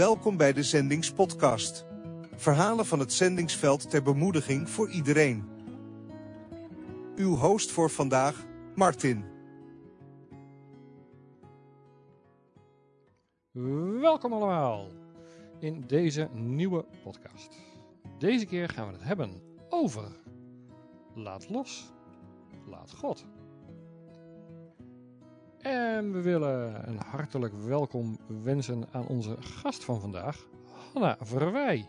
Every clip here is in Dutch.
Welkom bij de Zendingspodcast. Verhalen van het zendingsveld ter bemoediging voor iedereen. Uw host voor vandaag, Martin. Welkom allemaal in deze nieuwe podcast. Deze keer gaan we het hebben over Laat los, laat God. En we willen een hartelijk welkom wensen aan onze gast van vandaag, Hanna Verwij.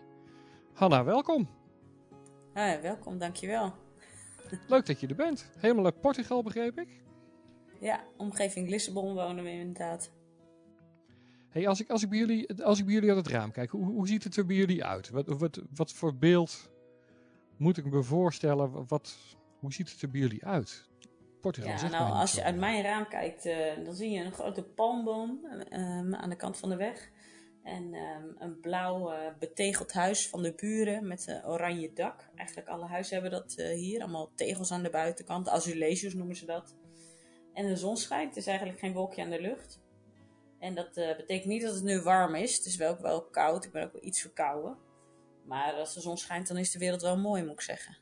Hanna, welkom. Ah, welkom, dankjewel. Leuk dat je er bent. Helemaal uit Portugal, begreep ik? Ja, omgeving Lissabon wonen we inderdaad. Hey, als, ik, als, ik bij jullie, als ik bij jullie uit het raam kijk, hoe, hoe ziet het er bij jullie uit? Wat, wat, wat voor beeld moet ik me voorstellen? Wat, hoe ziet het er bij jullie uit? Portugal, ja, nou, als je uit mijn raam kijkt, eh, dan zie je een grote palmboom ehm, aan de kant van de weg. En ehm, een blauw eh, betegeld huis van de buren met een oranje dak. Eigenlijk alle huizen hebben dat eh, hier. Allemaal tegels aan de buitenkant. Azuleges noemen ze dat. En de zon schijnt. Het is eigenlijk geen wolkje aan de lucht. En dat betekent niet dat het nu warm is. Het is wel wel koud. Ik ben ook wel iets verkouden. Maar als de zon schijnt, dan is de wereld wel mooi, moet ik zeggen.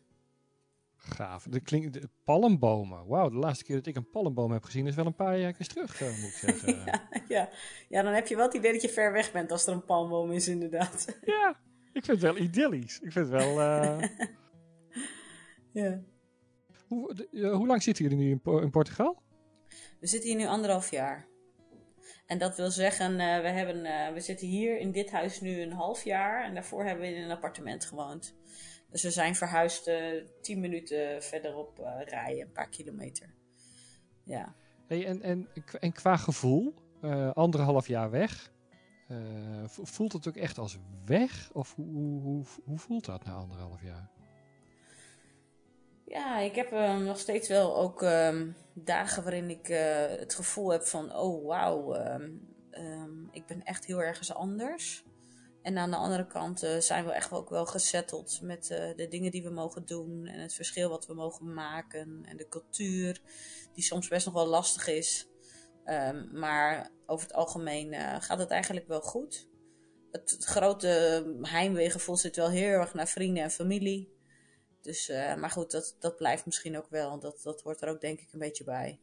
Gaaf. De klinkt, de palmbomen. Wauw, de laatste keer dat ik een palmboom heb gezien is wel een paar jaar terug, eh, moet ik zeggen. ja. ja. ja, dan heb je wel het idee dat je ver weg bent als er een palmboom is, inderdaad. ik vind het wel idyllisch. Ik vind het wel... eh, ja. hoe, de- eh, hoe lang zitten jullie nu in, Po- in Portugal? We zitten hier nu anderhalf jaar. En dat wil zeggen, we, hebben, we zitten hier in dit huis nu een half jaar. En daarvoor hebben we in een appartement gewoond. Dus we zijn verhuisd eh, tien minuten verderop eh rijden, een paar kilometer. Ja. Hey, en, en, en qua gevoel, eh, anderhalf jaar weg, vo- voelt het ook echt als weg? Of hoe, hoe, hoe, hoe voelt dat na anderhalf jaar? Ja, ik heb nog steeds wel ook ehm, dagen waarin ik het gevoel heb van, oh wauw, ehm, ehm, ik ben echt heel ergens anders. En aan de andere kant eh, zijn we echt ook wel gezetteld met eh, de dingen die we mogen doen en het verschil wat we mogen maken en de cultuur, die soms best nog wel lastig is. Ehm, maar over het algemeen eh, gaat het eigenlijk wel goed. Het, het grote heimweegevoel zit wel heel erg naar vrienden en familie. Dus, maar goed, dat, dat blijft misschien ook wel. Dat, dat hoort er ook denk ik een beetje bij.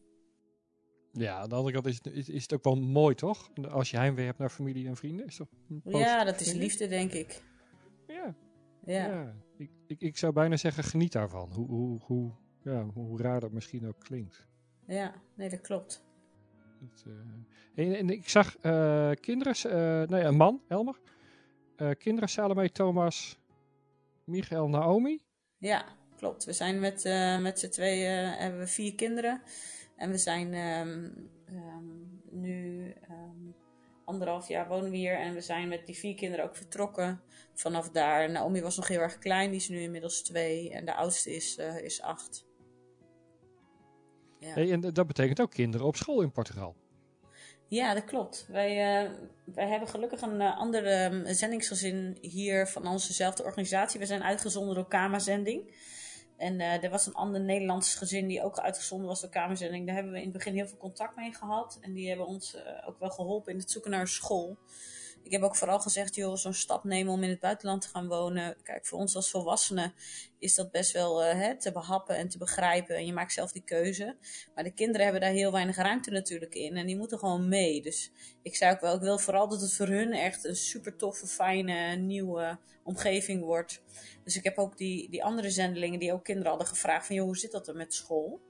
Ja, aan de andere kant is het, is, is het ook wel mooi, toch? Als je heimwee hebt naar familie en vrienden. Is toch Ja, dat is liefde, denk ik. Ja, Ja. ja. Ik, ik, ik zou bijna zeggen, geniet daarvan. Hoe, hoe, hoe, ja, hoe raar dat misschien ook klinkt. Ja, nee, dat klopt. Eh, en, en ik zag eh, kinderen, eh nee, een man, Elmer. Kinderen, Salome, Thomas, Michael, Naomi. Ja, klopt. We zijn met, met z'n tweeën, hebben we vier kinderen. En we zijn ehm, ehm, nu ehm, anderhalf jaar wonen we hier. En we zijn met die vier kinderen ook vertrokken vanaf daar. Naomi was nog heel erg klein, die is nu inmiddels twee. En de oudste is, eh, is acht. Ja. Hey, en dat betekent ook kinderen op school in Portugal. Ja, dat klopt. Wij, eh, wij hebben gelukkig een uh, ander um, zendingsgezin hier van onzezelfde organisatie. We zijn uitgezonden door Kama-zending. En uh, er was een ander Nederlands gezin die ook uitgezonden was door Kamerzending. Daar hebben we in het begin heel veel contact mee gehad. En die hebben ons uh, ook wel geholpen in het zoeken naar een school. Ik heb ook vooral gezegd, joh, zo'n stap nemen om in het buitenland te gaan wonen. Kijk, voor ons als volwassenen is dat best wel uh, hè, te behappen en te begrijpen. En je maakt zelf die keuze. Maar de kinderen hebben daar heel weinig ruimte natuurlijk in. En die moeten gewoon mee. Dus ik zei ook wel, ik wil vooral dat het voor hun echt een super toffe, fijne, nieuwe omgeving wordt. Dus ik heb ook die, die andere zendelingen die ook kinderen hadden gevraagd van, joh, hoe zit dat er met school?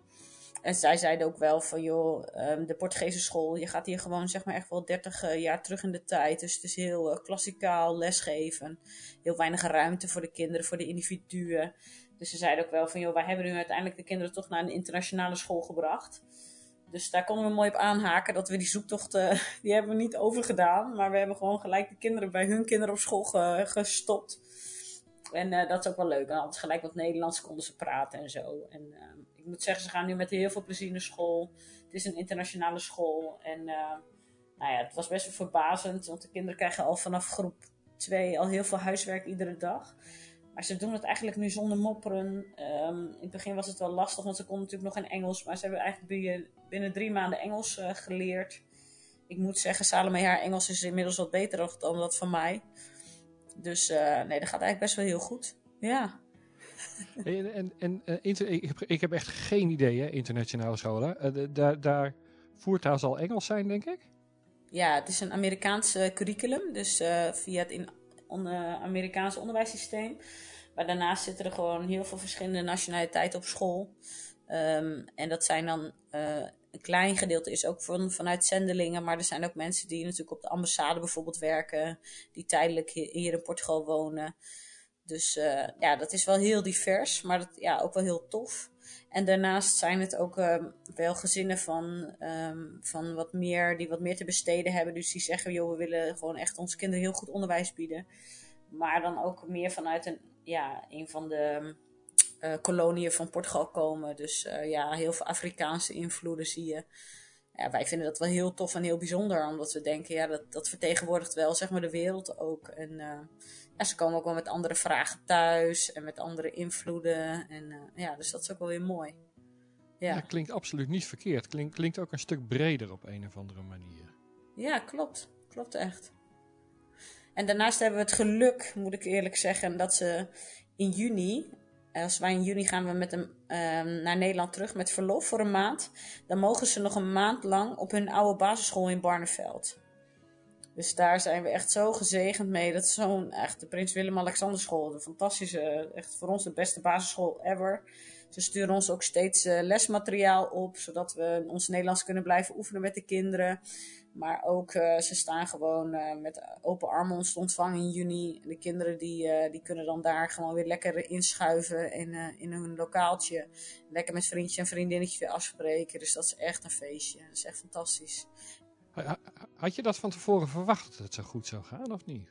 En zij zeiden ook wel van, joh, um, de Portugese school, je gaat hier gewoon zeg maar echt wel 30 uh, jaar terug in de tijd. Dus het is heel uh, klassikaal lesgeven. Heel weinig ruimte voor de kinderen, voor de individuen. Dus ze zeiden ook wel van, joh, wij hebben nu uiteindelijk de kinderen toch naar een internationale school gebracht. Dus daar konden we mooi op aanhaken dat we die zoektocht, uh, die hebben we niet overgedaan. Maar we hebben gewoon gelijk de kinderen bij hun kinderen op school ge gestopt. En dat is ook wel leuk. Altijd gelijk wat Nederlands konden ze praten en zo. En ik moet zeggen, ze gaan nu met heel veel plezier naar school. Het is een internationale school. En uh, nou ja, het was best wel verbazend. Want de kinderen krijgen al vanaf groep 2 al heel veel huiswerk iedere dag. Maar ze doen het eigenlijk nu zonder mopperen. Um, in het begin was het wel lastig, want ze konden natuurlijk nog geen Engels. Maar ze hebben eigenlijk binnen drie maanden Engels uh, geleerd. ik moet zeggen, Salome, haar Engels is inmiddels wat beter dan dat van mij. Dus uh, nee, dat gaat eigenlijk best wel heel goed. Ja. En, en, en ik, heb, ik heb echt geen idee, hè, internationale scholen. Uh, daar, daar voertaal zal Engels zijn, denk ik? Ja, het is een Amerikaans curriculum. Dus via het in, Amerikaanse onderwijssysteem. Maar daarnaast zitten er gewoon heel veel verschillende nationaliteiten op school. Um, en dat zijn dan een klein gedeelte is ook van, vanuit zendelingen, maar er zijn ook mensen die natuurlijk op de ambassade bijvoorbeeld werken, die tijdelijk hier in Portugal wonen. Dus uh, ja, dat is wel heel divers, maar dat, ja, ook wel heel tof. En daarnaast zijn het ook uh, wel gezinnen van, um, van wat meer, die wat meer te besteden hebben. Dus die zeggen, joh, we willen gewoon echt onze kinderen heel goed onderwijs bieden. Maar dan ook meer vanuit een, ja, een van de uh, koloniën van Portugal komen. Dus uh, ja, heel veel Afrikaanse invloeden zie je. Ja, wij vinden dat wel heel tof en heel bijzonder, omdat we denken, ja, dat, dat vertegenwoordigt wel zeg maar, de wereld ook. En uh, ja, ze komen ook wel met andere vragen thuis en met andere invloeden. En ja, dus dat is ook wel weer mooi. Ja, ja klinkt absoluut niet verkeerd. Klink, klinkt ook een stuk breder op een of andere manier. Ja, klopt. Klopt echt. En daarnaast hebben we het geluk, moet ik eerlijk zeggen, dat ze in juni als wij in juni gaan we met hem um, naar Nederland terug met verlof voor een maand. Dan mogen ze nog een maand lang op hun oude basisschool in Barneveld. Dus daar zijn we echt zo gezegend mee. Dat zo'n echt de Prins Willem-Alexander school. De fantastische, echt voor ons de beste basisschool ever. Ze sturen ons ook steeds uh, lesmateriaal op, zodat we ons Nederlands kunnen blijven oefenen met de kinderen. Maar ook, uh, ze staan gewoon uh, met open armen ons te ontvangen in juni. De kinderen die, uh, die kunnen dan daar gewoon weer lekker inschuiven in, in hun lokaaltje. Lekker met vriendjes en vriendinnetjes weer afspreken. Dus dat is echt een feestje. Dat is echt fantastisch. Had je dat van tevoren verwacht dat het zo goed zou gaan of niet?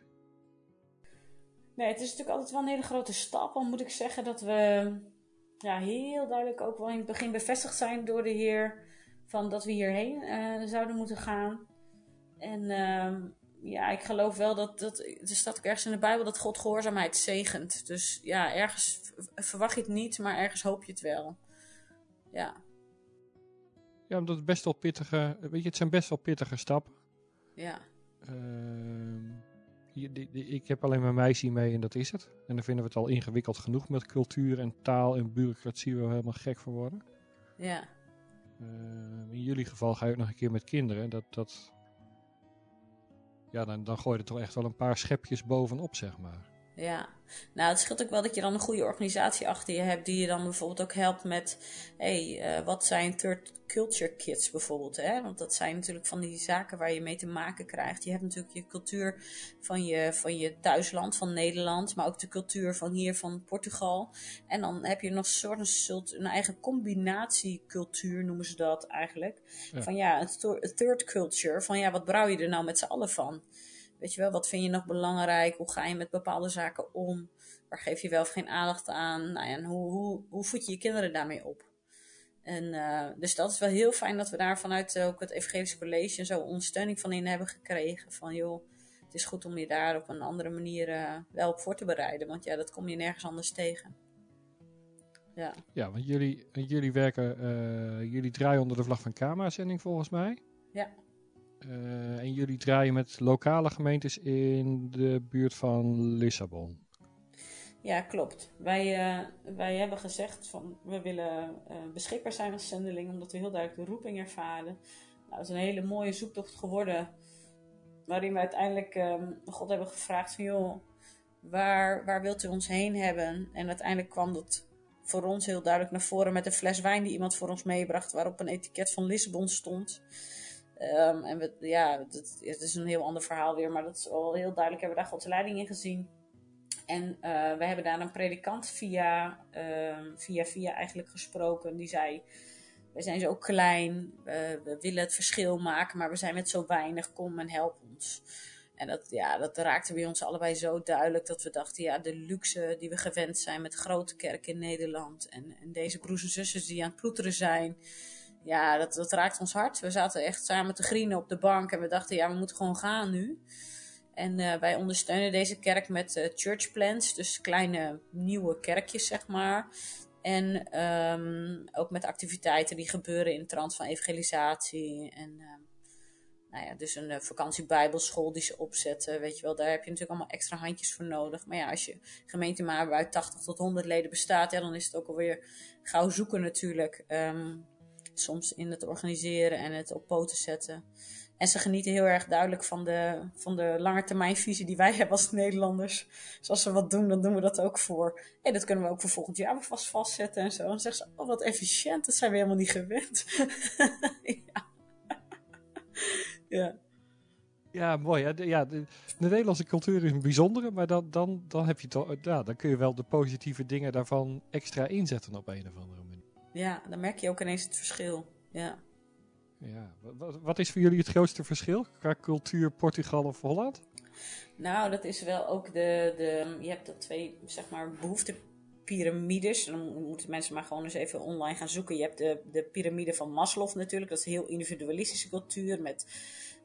Nee, het is natuurlijk altijd wel een hele grote stap. Dan moet ik zeggen dat we ja, heel duidelijk ook wel in het begin bevestigd zijn door de Heer. Van dat we hierheen zouden moeten gaan. En uh, ja, ik geloof wel dat, dat, er staat ook ergens in de Bijbel dat God gehoorzaamheid zegent. Dus ja, ergens verwacht je het niet, maar ergens hoop je het wel. Ja. Ja, omdat het best wel pittige, weet je, het zijn best wel pittige stappen. Ja. Uh, ik heb alleen mijn meisje mee en dat is het. En dan vinden we het al ingewikkeld genoeg met cultuur en taal en bureaucratie waar we helemaal gek voor worden. Ja. Uh, in jullie geval ga je ook nog een keer met kinderen. Dat, dat, ja, dan, dan gooi je er toch echt wel een paar schepjes bovenop, zeg maar. Ja, nou het scheelt ook wel dat je dan een goede organisatie achter je hebt die je dan bijvoorbeeld ook helpt met, hé, hey, uh, wat zijn third culture kits bijvoorbeeld, hè? Want dat zijn natuurlijk van die zaken waar je mee te maken krijgt. Je hebt natuurlijk je cultuur van je, van je thuisland, van Nederland, maar ook de cultuur van hier, van Portugal. En dan heb je nog een soort een eigen combinatiecultuur, noemen ze dat eigenlijk. Ja. Van ja, een third culture, van ja, wat brouw je er nou met z'n allen van? Weet je wel, wat vind je nog belangrijk? Hoe ga je met bepaalde zaken om? Waar geef je wel of geen aandacht aan? Nou ja, en hoe, hoe, hoe voed je je kinderen daarmee op? En uh, dus dat is wel heel fijn dat we daar vanuit ook het Evangelische College en zo ondersteuning van in hebben gekregen. Van joh, het is goed om je daar op een andere manier uh, wel op voor te bereiden. Want ja, dat kom je nergens anders tegen. Ja, ja want jullie, jullie werken, uh, jullie draaien onder de vlag van KAMA-zending volgens mij. Ja. Uh, en jullie draaien met lokale gemeentes in de buurt van Lissabon. Ja, klopt. Wij, uh, wij hebben gezegd van we willen uh, beschikbaar zijn als zendeling, omdat we heel duidelijk de roeping ervaren. Nou, dat is een hele mooie zoektocht geworden, waarin we uiteindelijk um, God hebben gevraagd van joh, waar, waar wilt u ons heen hebben? En uiteindelijk kwam dat voor ons heel duidelijk naar voren met een fles wijn die iemand voor ons meebracht, waarop een etiket van Lissabon stond. Um, en we, ja, het, het, is een heel ander verhaal weer, maar dat is al heel duidelijk. Hebben we daar Gods leiding in gezien. En uh, we hebben daar een predikant via, uh, via, via eigenlijk gesproken. Die zei, wij zijn zo klein, we, we willen het verschil maken, maar we zijn met zo weinig, kom en help ons. En dat, ja, dat raakte bij ons allebei zo duidelijk dat we dachten, ja, de luxe die we gewend zijn met grote kerken in Nederland. En, en deze broers en zusters die aan het ploeteren zijn ja, dat, dat raakt ons hart. We zaten echt samen te grienen op de bank en we dachten, ja, we moeten gewoon gaan nu. En uh, wij ondersteunen deze kerk met uh, church plans, dus kleine nieuwe kerkjes, zeg maar. En um, ook met activiteiten die gebeuren in de trant van evangelisatie. En uh, nou ja, dus een uh, vakantiebijbelschool die ze opzetten. Weet je wel, daar heb je natuurlijk allemaal extra handjes voor nodig. Maar ja, als je gemeente maar uit 80 tot 100 leden bestaat, ja, dan is het ook alweer gauw zoeken natuurlijk. Ehm, soms in het organiseren en het op poten zetten. En ze genieten heel erg duidelijk van de, van de langetermijnvisie die wij hebben als Nederlanders. Dus als we wat doen, dan doen we dat ook voor. En dat kunnen we ook voor volgend jaar vast vastzetten en zo. En dan zeggen ze, oh wat efficiënt, dat zijn we helemaal niet gewend. ja. ja. Ja, mooi. Hè? Ja, de, de, Nederlandse cultuur is een bijzondere, maar dan, dan, dan, heb je toch, ja, dan kun je wel de positieve dingen daarvan extra inzetten op een of andere. Ja, dan merk je ook ineens het verschil. Ja. Ja, wat, wat is voor jullie het grootste verschil qua cultuur Portugal of Holland? Nou, dat is wel ook de, de je hebt de twee, zeg maar, behoeftepyramides. Dan moeten mensen maar gewoon eens even online gaan zoeken. Je hebt de, de piramide van Maslow natuurlijk. Dat is een heel individualistische cultuur met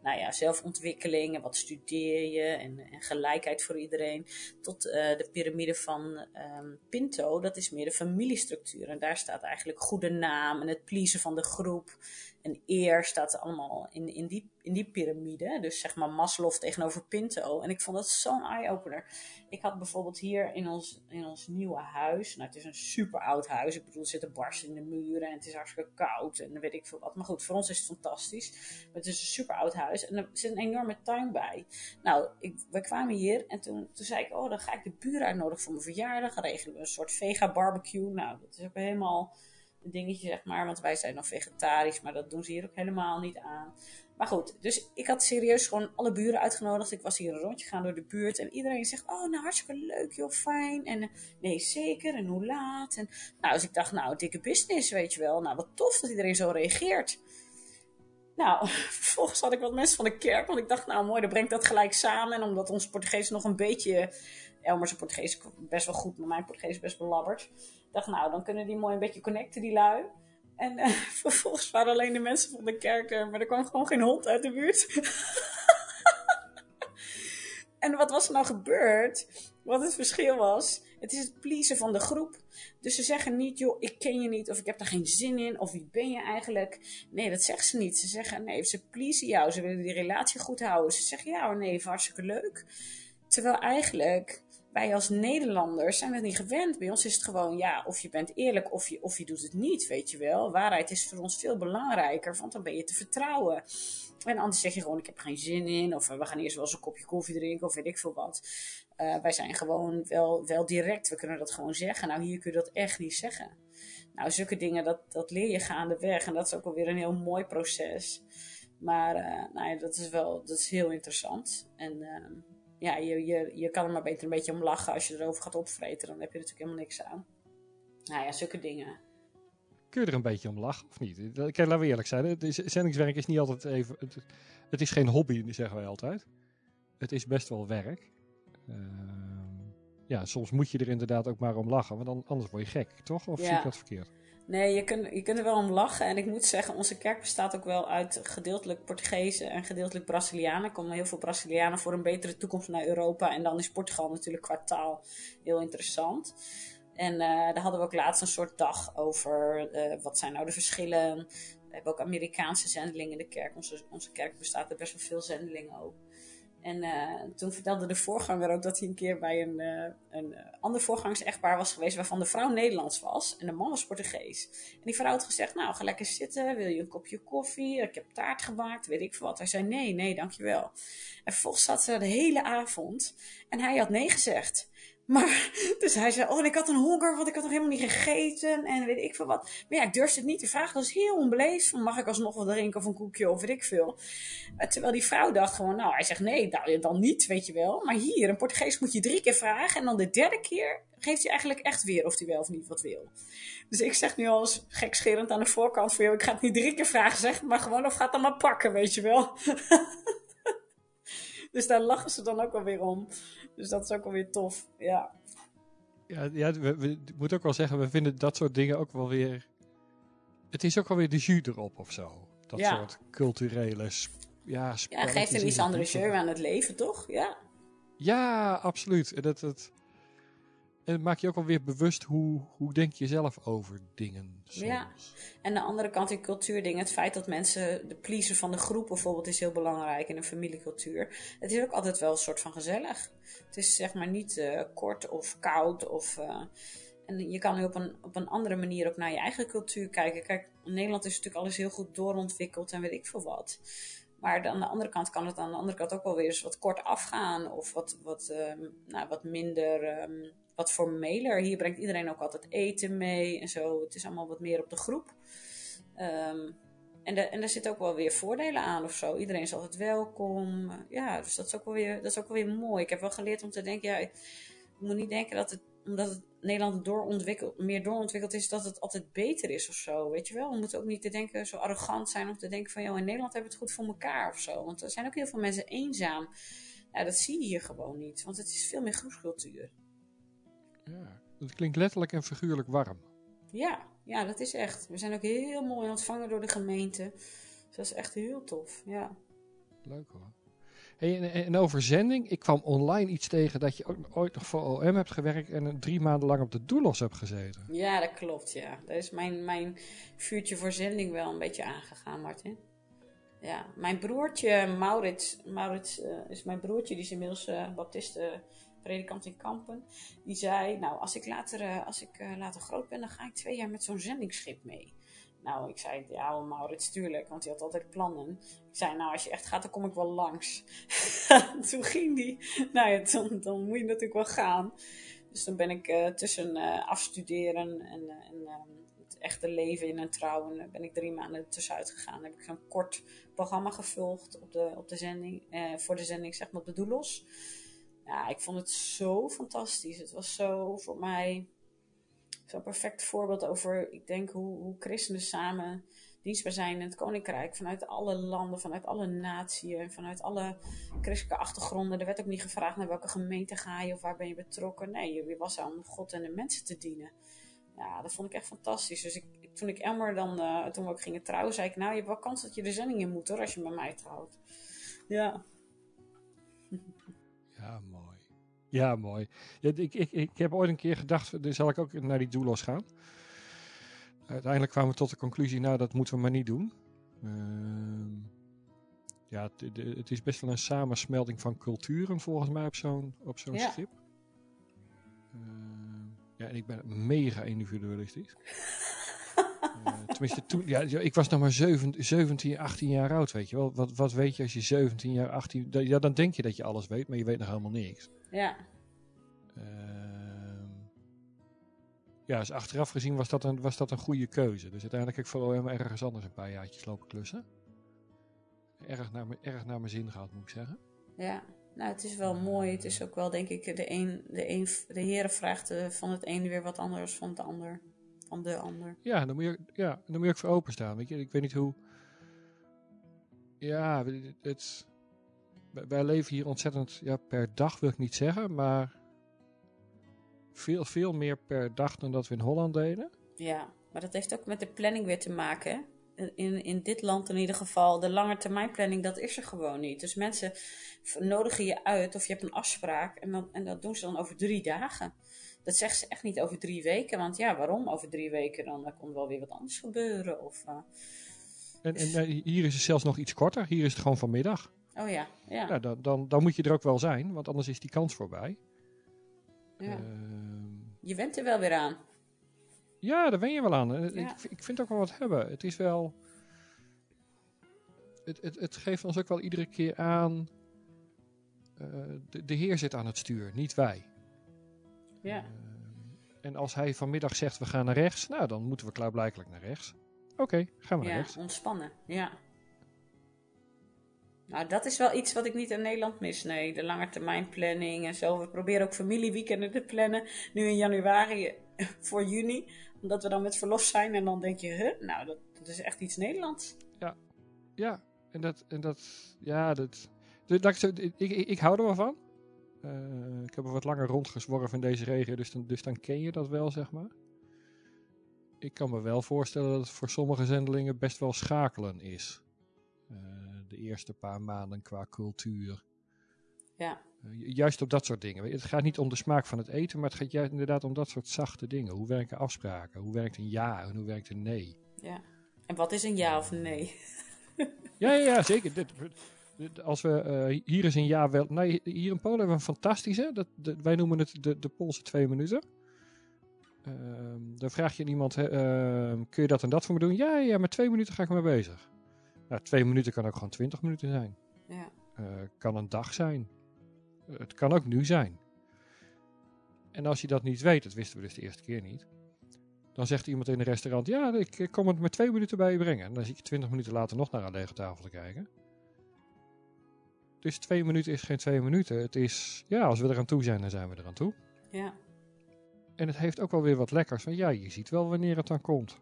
nou ja, zelfontwikkeling en wat studeer je en, en gelijkheid voor iedereen. Tot uh, de piramide van um, Pinto, dat is meer de familiestructuur. En daar staat eigenlijk goede naam en het pleasen van de groep. En eer staat allemaal in, in, die, in die piramide. Dus zeg maar Maslow tegenover Pinto. En ik vond dat zo'n eye-opener. Ik had bijvoorbeeld hier in ons, in ons nieuwe huis. Nou, het is een super oud huis. Ik bedoel, er zitten barsten in de muren. En het is hartstikke koud. En weet ik veel wat. Maar goed, voor ons is het fantastisch. Maar het is een super oud huis. En er zit een enorme tuin bij. Nou, ik, we kwamen hier. En toen, toen zei ik, oh, dan ga ik de buren uitnodigen voor mijn verjaardag. Dan regelen we een soort vega barbecue. Nou, dat is ook helemaal een dingetje, zeg maar. Want wij zijn nog vegetarisch, maar dat doen ze hier ook helemaal niet aan. Maar goed, dus ik had serieus gewoon alle buren uitgenodigd. Ik was hier een rondje gaan door de buurt. En iedereen zegt, oh, nou hartstikke leuk, joh, fijn. En nee, zeker. En hoe laat? En, nou, dus ik dacht, nou, dikke business, weet je wel. Nou, wat tof dat iedereen zo reageert. Nou, vervolgens had ik wat mensen van de kerk. Want ik dacht, nou mooi, dan brengt dat gelijk samen. En omdat ons Portugees nog een beetje... Elmer's Portugees best wel goed, maar mijn Portugees best belabberd. Ik dacht, nou, dan kunnen die mooi een beetje connecten, die lui. En uh, vervolgens waren alleen de mensen van de kerk er, maar er kwam gewoon geen hond uit de buurt. en wat was er nou gebeurd? Wat het verschil was, het is het pleasen van de groep. Dus ze zeggen niet, joh, ik ken je niet, of ik heb daar geen zin in, of wie ben je eigenlijk? Nee, dat zeggen ze niet. Ze zeggen, nee, ze pleasen jou, ze willen die relatie goed houden. Ze zeggen, ja, nee, hartstikke leuk. Terwijl eigenlijk wij als Nederlanders zijn dat niet gewend. Bij ons is het gewoon, ja, of je bent eerlijk of je, of je doet het niet, weet je wel. Waarheid is voor ons veel belangrijker, want dan ben je te vertrouwen. En anders zeg je gewoon, ik heb geen zin in, of we gaan eerst wel eens een kopje koffie drinken, of weet ik veel wat. Uh, wij zijn gewoon wel, wel direct, we kunnen dat gewoon zeggen. Nou, hier kun je dat echt niet zeggen. Nou, zulke dingen, dat, dat leer je gaandeweg. En dat is ook alweer een heel mooi proces. Maar uh, nou ja, dat is wel dat is heel interessant. En uh, ja, je, je, je kan er maar beter een beetje om lachen als je erover gaat opvreten. Dan heb je natuurlijk helemaal niks aan. Nou ja, zulke dingen. Kun je er een beetje om lachen of niet? Kijk, laten we eerlijk zijn. Het zendingswerk is niet altijd even... Het, is geen hobby, zeggen wij altijd. Het is best wel werk. Uh, ja, soms moet je er inderdaad ook maar om lachen. Want dan, anders word je gek, toch? Of zie ik dat verkeerd? Nee, je kunt, je kunt er wel om lachen. En ik moet zeggen, onze kerk bestaat ook wel uit gedeeltelijk Portugezen en gedeeltelijk Brazilianen. Er komen heel veel Brazilianen voor een betere toekomst naar Europa. En dan is Portugal natuurlijk qua taal heel interessant. En uh, daar hadden we ook laatst een soort dag over. Uh, wat zijn nou de verschillen? We hebben ook Amerikaanse zendelingen in de kerk. Onze, onze kerk bestaat uit best wel veel zendelingen ook. En uh, toen vertelde de voorganger ook dat hij een keer bij een, uh, een uh, ander voorgangsechtpaar was geweest waarvan de vrouw Nederlands was en de man was Portugees. En die vrouw had gezegd, nou ga lekker zitten, wil je een kopje koffie? Ik heb taart gemaakt, weet ik veel wat. Hij zei nee, nee, dankjewel. En vervolgens zat ze de hele avond en hij had nee gezegd. Maar, dus hij zei, oh, en ik had een honger, want ik had nog helemaal niet gegeten en weet ik veel wat. Maar ja, ik durfde het niet te vragen. Dat is heel onbeleefd. Mag ik alsnog wat drinken of een koekje of weet ik veel. Terwijl die vrouw dacht gewoon, nou, hij zegt nee, nou, dan niet, weet je wel. Maar hier, een Portugees moet je drie keer vragen. En dan de derde keer geeft hij eigenlijk echt weer of hij wel of niet wat wil. Dus ik zeg nu al eens gekscherend aan de voorkant voor jou, ik ga het niet drie keer vragen, zeg maar gewoon of gaat dan maar pakken, weet je wel. dus daar lachen ze dan ook alweer om. Dus dat is ook alweer tof, ja. Ja, ja we, we moeten ook wel zeggen, we vinden dat soort dingen ook wel weer... Het is ook wel weer de jus erop of zo. Dat ja. soort culturele ja, ja, geeft een iets andere jeu aan het leven, toch? Ja. Ja, absoluut. Dat, dat, en maak je ook alweer bewust hoe, hoe denk je zelf over dingen. Ja. En de andere kant in cultuurdingen, het feit dat mensen de pleaser van de groep bijvoorbeeld is heel belangrijk in een familiecultuur. Het is ook altijd wel een soort van gezellig. Het is zeg maar niet uh, kort of koud of... Uh, en je kan nu op een, op een andere manier ook naar je eigen cultuur kijken. Kijk, in Nederland is natuurlijk alles heel goed doorontwikkeld en weet ik veel wat. Maar aan de andere kant kan het aan de andere kant ook wel weer eens wat kort afgaan. Of wat, wat, um, nou, wat minder, um, wat formeler. Hier brengt iedereen ook altijd eten mee en zo. Het is allemaal wat meer op de groep. Um, en, en daar zitten ook wel weer voordelen aan of zo. Iedereen is altijd welkom. Ja, dus dat is ook wel weer, dat is ook wel weer mooi. Ik heb wel geleerd om te denken, ja, je moet niet denken dat het, omdat Nederland doorontwikkeld, meer doorontwikkeld is, dat het altijd beter is of zo. Weet je wel? We moeten ook niet te denken, zo arrogant zijn om te denken van, joh, in Nederland hebben we het goed voor elkaar of zo. Want er zijn ook heel veel mensen eenzaam. Ja, dat zie je hier gewoon niet, want het is veel meer groepscultuur. Ja, het klinkt letterlijk en figuurlijk warm. Ja, ja, dat is echt. We zijn ook heel mooi ontvangen door de gemeente. Dus dat is echt heel tof, ja. Leuk hoor. Hey, en, en, over zending, ik kwam online iets tegen dat je ook ooit nog voor OM hebt gewerkt en drie maanden lang op de doelos hebt gezeten. Ja, dat klopt, ja. Daar is mijn, mijn vuurtje voor zending wel een beetje aangegaan, Martin. Ja, mijn broertje Maurits, Maurits uh, is mijn broertje, die is inmiddels uh, baptiste predikant in Kampen. Die zei, nou, als ik later, uh, als ik, later groot ben, dan ga ik twee jaar met zo'n zendingsschip mee. Nou, ik zei, ja, Maurits, tuurlijk, want hij had altijd plannen. Ik zei, nou, als je echt gaat, dan kom ik wel langs. toen ging die. Nou ja, dan, dan moet je natuurlijk wel gaan. Dus dan ben ik uh, tussen afstuderen en, en het echte leven in een trouwen, ben ik drie maanden tussenuit gegaan. Dan heb ik zo'n kort programma gevolgd op de, op de zending, voor de zending, zeg maar, op de Doelos. Ja, ik vond het zo fantastisch. Het was zo voor mij zo'n perfect voorbeeld over, ik denk, hoe, hoe christenen samen dienstbaar zijn in het koninkrijk. Vanuit alle landen, vanuit alle natieën, vanuit alle christelijke achtergronden. Er werd ook niet gevraagd naar welke gemeente ga je of waar ben je betrokken. Nee, je was er om God en de mensen te dienen. Ja, dat vond ik echt fantastisch. Dus ik, toen ik Elmer dan, uh, toen we ook gingen trouwen, zei ik, nou, je hebt wel kans dat je de zending in moet hoor, als je met mij trouwt. Ja. Ja. Ja, mooi. Ja, ik, ik, ik heb ooit een keer gedacht, dus zal ik ook naar die doulos gaan. Uiteindelijk kwamen we tot de conclusie, nou dat moeten we maar niet doen. Uh, ja, het, het, is best wel een samensmelding van culturen volgens mij op zo'n op zo'n ja. schip. Uh, ja, en ik ben mega individualistisch. uh, tenminste, toen, ja, ik was nog maar 17, 17, 18 jaar oud, weet je wel. Wat, wat weet je als je 17 jaar, 18... Ja, dan denk je dat je alles weet, maar je weet nog helemaal niks. Ja. Uh, ja, dus achteraf gezien was dat, een, was dat een goede keuze. Dus uiteindelijk heb ik voor OM ergens anders een paar jaartjes lopen klussen. Erg naar, me, erg naar mijn zin gehad, moet ik zeggen. Ja, nou het is wel mooi. Het is ook wel, denk ik, de een, de, een, de heren vraagt van het een weer wat anders van het ander. Van de ander. Ja, dan moet je, ja, dan moet je ook voor openstaan. Weet je, ik weet niet hoe... Ja, het... Wij leven hier ontzettend, ja, per dag wil ik niet zeggen, maar veel, veel meer per dag dan dat we in Holland deden. Ja, maar dat heeft ook met de planning weer te maken. In, in dit land in ieder geval, de lange termijn planning, dat is er gewoon niet. Dus mensen nodigen je uit of je hebt een afspraak en, dan, en dat doen ze dan over drie dagen. Dat zeggen ze echt niet over drie weken, want ja, waarom over drie weken? Dan, dan komt wel weer wat anders gebeuren. Of, uh, en, en uh, hier is het zelfs nog iets korter, hier is het gewoon vanmiddag. Oh ja, ja. ja dan, dan, dan moet je er ook wel zijn, want anders is die kans voorbij. Ja. Uh, je went er wel weer aan. Ja, daar wen je wel aan. Ja. Ik, ik vind ook wel wat hebben. Het is wel... Het, het, het geeft ons ook wel iedere keer aan... De, de Heer zit aan het stuur, niet wij. Ja. Uh, en als hij vanmiddag zegt we gaan naar rechts, nou dan moeten we klaarblijkelijk naar rechts. Oké, okay, gaan we ja, naar rechts. ontspannen, ja. Nou, dat is wel iets wat ik niet in Nederland mis. Nee, de langetermijnplanning en zo. We proberen ook familieweekenden te plannen. Nu in januari voor juni. Omdat we dan met verlof zijn. En dan denk je, huh? Nou, dat, dat is echt iets Nederlands. Ja, ja. En dat, en dat ja, dat... dat ik, ik hou er wel van. Uh, ik heb er wat langer rondgezworven in deze regio. Dus dan, dus dan ken je dat wel, zeg maar. Ik kan me wel voorstellen dat het voor sommige zendelingen best wel schakelen is. Uh, de eerste paar maanden qua cultuur. Ja. Uh, juist op dat soort dingen. Het gaat niet om de smaak van het eten, maar het gaat juist inderdaad om dat soort zachte dingen. Hoe werken afspraken? Hoe werkt een ja en hoe werkt een nee? Ja. En wat is een ja of een nee? ja, ja, ja, zeker. Als we, uh, hier is een ja wel. Nee, hier in Polen hebben we een fantastische. Dat, de, wij noemen het de, de Poolse twee minuten. Uh, dan vraag je aan iemand: uh, kun je dat en dat voor me doen? Ja, ja, met twee minuten ga ik mee bezig. Nou, twee minuten kan ook gewoon twintig minuten zijn. Ja. Uh, kan een dag zijn. het kan ook nu zijn. En als je dat niet weet, dat wisten we dus de eerste keer niet. Dan zegt iemand in een restaurant: Ja, ik, ik kom het met twee minuten bij je brengen. En dan zit je twintig minuten later nog naar een lege tafel te kijken. Dus twee minuten is geen twee minuten. Het is, ja, als we eraan toe zijn, dan zijn we eraan toe. Ja. En het heeft ook wel weer wat lekkers. Van ja, je ziet wel wanneer het dan komt.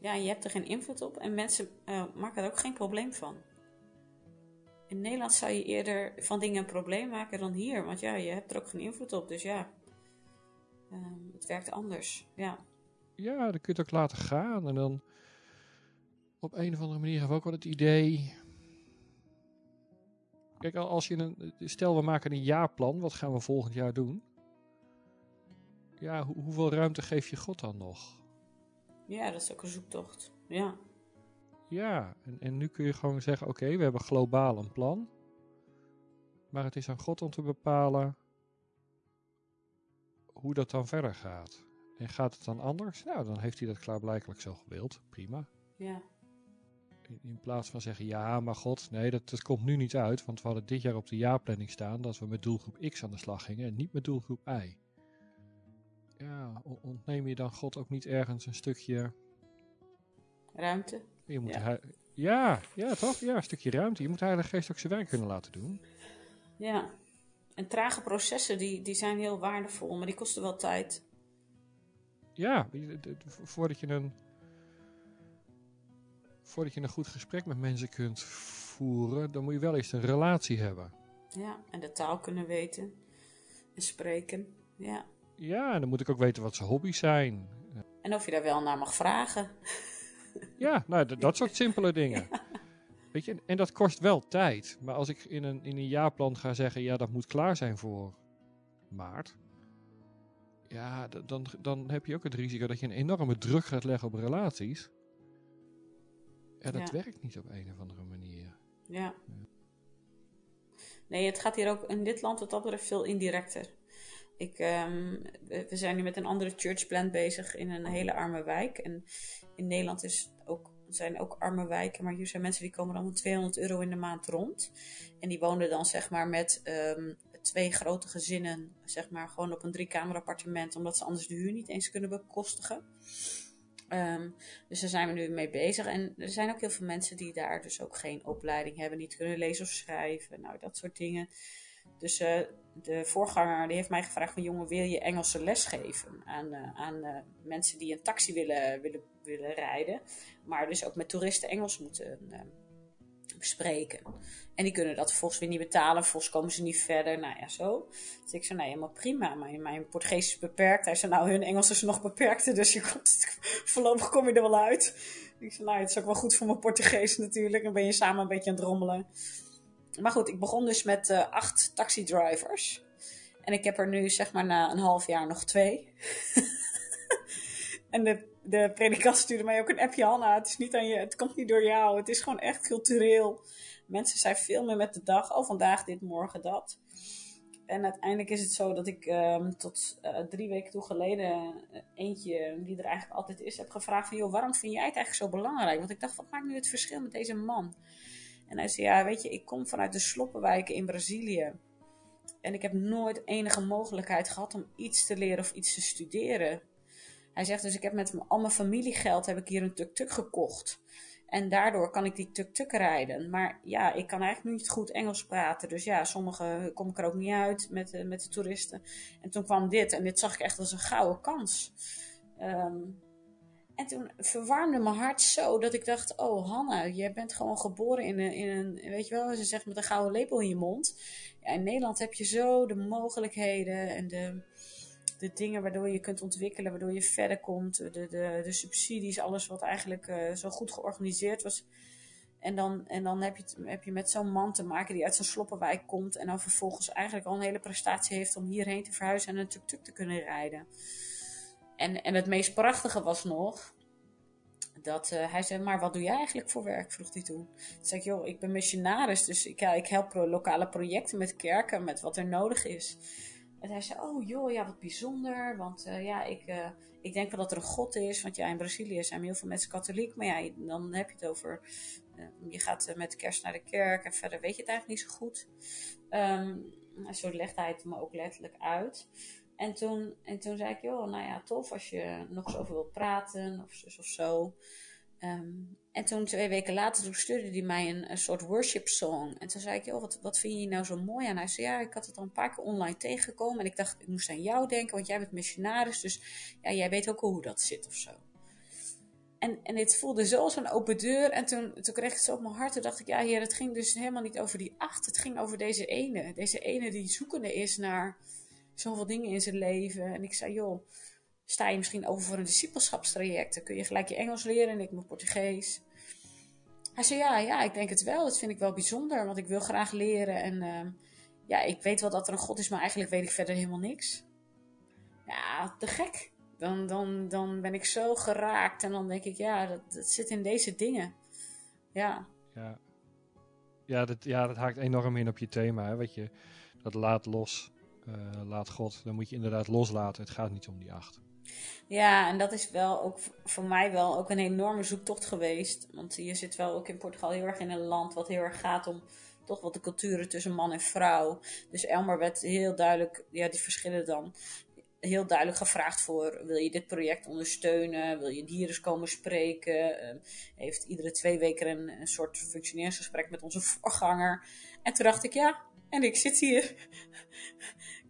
Ja, je hebt er geen invloed op en mensen uh, maken er ook geen probleem van. In Nederland zou je eerder van dingen een probleem maken dan hier. Want ja, je hebt er ook geen invloed op. Dus ja, uh, het werkt anders. Ja. ja, dan kun je het ook laten gaan. En dan op een of andere manier hebben we ook wel het idee Kijk, als je een. Stel, we maken een jaarplan. Wat gaan we volgend jaar doen? Ja, ho hoeveel ruimte geef je God dan nog? Ja, dat is ook een zoektocht. Ja. Ja, en, en nu kun je gewoon zeggen: oké, we hebben globaal een plan. Maar het is aan God om te bepalen hoe dat dan verder gaat. En gaat het dan anders? Nou, dan heeft hij dat klaarblijkelijk zo gewild. Prima. Ja. In plaats van zeggen, ja, maar god, nee, dat, dat komt nu niet uit. Want we hadden dit jaar op de jaarplanning staan dat we met doelgroep X aan de slag gingen en niet met doelgroep Y. Ja, ontneem je dan God ook niet ergens een stukje... Ruimte? Je moet ja. ja, ja, toch? Ja, een stukje ruimte. Je moet Heilige Geest ook zijn werk kunnen laten doen. Ja, en trage processen die, die zijn heel waardevol, maar die kosten wel tijd. Ja, voordat je een voordat je een goed gesprek met mensen kunt voeren, dan moet je wel eerst een relatie hebben. Ja, en de taal kunnen weten en spreken. Ja. Ja, en dan moet ik ook weten wat zijn hobby's zijn. En of je daar wel naar mag vragen. Ja, nou, dat soort simpele dingen. Weet je, en dat kost wel tijd. Maar als ik in een, in een jaarplan ga zeggen, ja, dat moet klaar zijn voor maart. Ja, dan, dan heb je ook het risico dat je een enorme druk gaat leggen op relaties. Ja, dat werkt niet op een of andere manier. Ja. Nee, het gaat hier ook in dit land wat dat betreft veel indirecter. Ik, um, we zijn nu met een andere churchplan bezig in een hele arme wijk. En in Nederland is ook, zijn ook arme wijken, maar hier zijn mensen die komen dan met 200 euro in de maand rond. En die wonen dan zeg maar met um, twee grote gezinnen, zeg maar gewoon op een driekamer appartement, omdat ze anders de huur niet eens kunnen bekostigen. Um, dus daar zijn we nu mee bezig. En er zijn ook heel veel mensen die daar dus ook geen opleiding hebben, niet kunnen lezen of schrijven. Nou, dat soort dingen. Dus uh, de voorganger die heeft mij gevraagd jongen, wil je Engelse les geven aan, uh, aan uh, mensen die een taxi willen, willen, willen rijden, maar dus ook met toeristen Engels moeten spreken. En die kunnen dat volgens weer niet betalen. Volgens komen ze niet verder. Nou ja, zo. Dus ik zei, nee, helemaal prima. Mijn, mijn Portugees is beperkt. Hij zei, nou, hun Engels is nog beperkter. Dus je komt, voorlopig kom je er wel uit. Ik zei, nou, het is ook wel goed voor mijn Portugees natuurlijk. Dan ben je samen een beetje aan het rommelen. Maar goed, ik begon dus met uh, acht taxidrivers. En ik heb er nu, zeg maar, na een half jaar nog twee. en de de predikant stuurde mij ook een appje, Hanna. Het, is niet aan je, het komt niet door jou. Het is gewoon echt cultureel. Mensen zijn veel meer met de dag. Oh, vandaag dit, morgen dat. En uiteindelijk is het zo dat ik um, tot uh, drie weken toe geleden uh, eentje die er eigenlijk altijd is, heb gevraagd van, joh, waarom vind jij het eigenlijk zo belangrijk? Want ik dacht, wat maakt nu het verschil met deze man? En hij zei, ja, weet je, ik kom vanuit de sloppenwijken in Brazilië. En ik heb nooit enige mogelijkheid gehad om iets te leren of iets te studeren. Hij zegt dus, ik heb met al mijn familiegeld heb ik hier een tuk-tuk gekocht. En daardoor kan ik die tuk-tuk rijden. Maar ja, ik kan eigenlijk niet goed Engels praten. Dus ja, sommige kom ik er ook niet uit met, uh, met de toeristen. En toen kwam dit. En dit zag ik echt als een gouden kans. Um, en toen verwarmde mijn hart zo dat ik dacht: Oh, Hanna, jij bent gewoon geboren in een, in een. Weet je wel, ze zegt met een gouden lepel in je mond. Ja, in Nederland heb je zo de mogelijkheden en de de dingen waardoor je kunt ontwikkelen, waardoor je verder komt, de, de, de subsidies, alles wat eigenlijk uh, zo goed georganiseerd was. En dan, en dan heb, je heb je met zo'n man te maken die uit zo'n sloppenwijk komt. En dan vervolgens eigenlijk al een hele prestatie heeft om hierheen te verhuizen en een tuk-tuk te kunnen rijden. En, en het meest prachtige was nog. Dat uh, hij zei, maar wat doe jij eigenlijk voor werk? vroeg hij toen. Toen zei ik, joh, ik ben missionaris, dus ik, ik help lokale projecten met kerken, met wat er nodig is. En hij zei, oh joh, ja, wat bijzonder, want uh, ja, ik, uh, ik denk wel dat er een God is. Want ja, in Brazilië zijn heel veel mensen katholiek, maar ja, dan heb je het over, je gaat met kerst naar de kerk en verder weet je het eigenlijk niet zo goed. Um, zo legde hij het me ook letterlijk uit. En toen, en toen zei ik, joh, nou ja, tof als je nog eens over wilt praten of, of zo. Um, en toen twee weken later, toen stuurde hij mij een, soort worship song. En toen zei ik, joh, wat, vind je nou zo mooi aan? Hij zei, ja, ik had het al een paar keer online tegengekomen. En ik dacht, ik moest aan jou denken, want jij bent missionaris. Dus ja, jij weet ook hoe dat zit of zo. En, en het voelde zo als een open deur. En toen, toen kreeg ik het zo op mijn hart. Toen dacht ik, ja, heer, het ging dus helemaal niet over die acht. Het ging over deze ene. Deze ene die zoekende is naar zoveel dingen in zijn leven. En ik zei, joh, sta je misschien over voor een discipelschapstraject? Dan kun je gelijk je Engels leren en ik mijn Portugees. Hij zei, ja, ja, ik denk het wel. Dat vind ik wel bijzonder, want ik wil graag leren. En uh, ja, ik weet wel dat er een God is, maar eigenlijk weet ik verder helemaal niks. Ja, te gek. Dan, dan, dan ben ik zo geraakt en dan denk ik, ja, dat, zit in deze dingen. Ja. Ja, ja, dat, ja, dat haakt enorm in op je thema. Hè? Wat je, dat laat los. Uh, laat God, dan moet je inderdaad loslaten. Het gaat niet om die acht. Ja, en dat is wel ook voor mij wel ook een enorme zoektocht geweest. Want je zit wel ook in Portugal heel erg in een land wat heel erg gaat om toch wat de culturen tussen man en vrouw. Dus Elmer werd heel duidelijk, ja, die verschillen dan. Heel duidelijk gevraagd voor: wil je dit project ondersteunen? Wil je dieren komen spreken? Uh, heeft iedere twee weken een, een soort functioneringsgesprek met onze voorganger. En toen dacht ik: ja, en ik zit hier.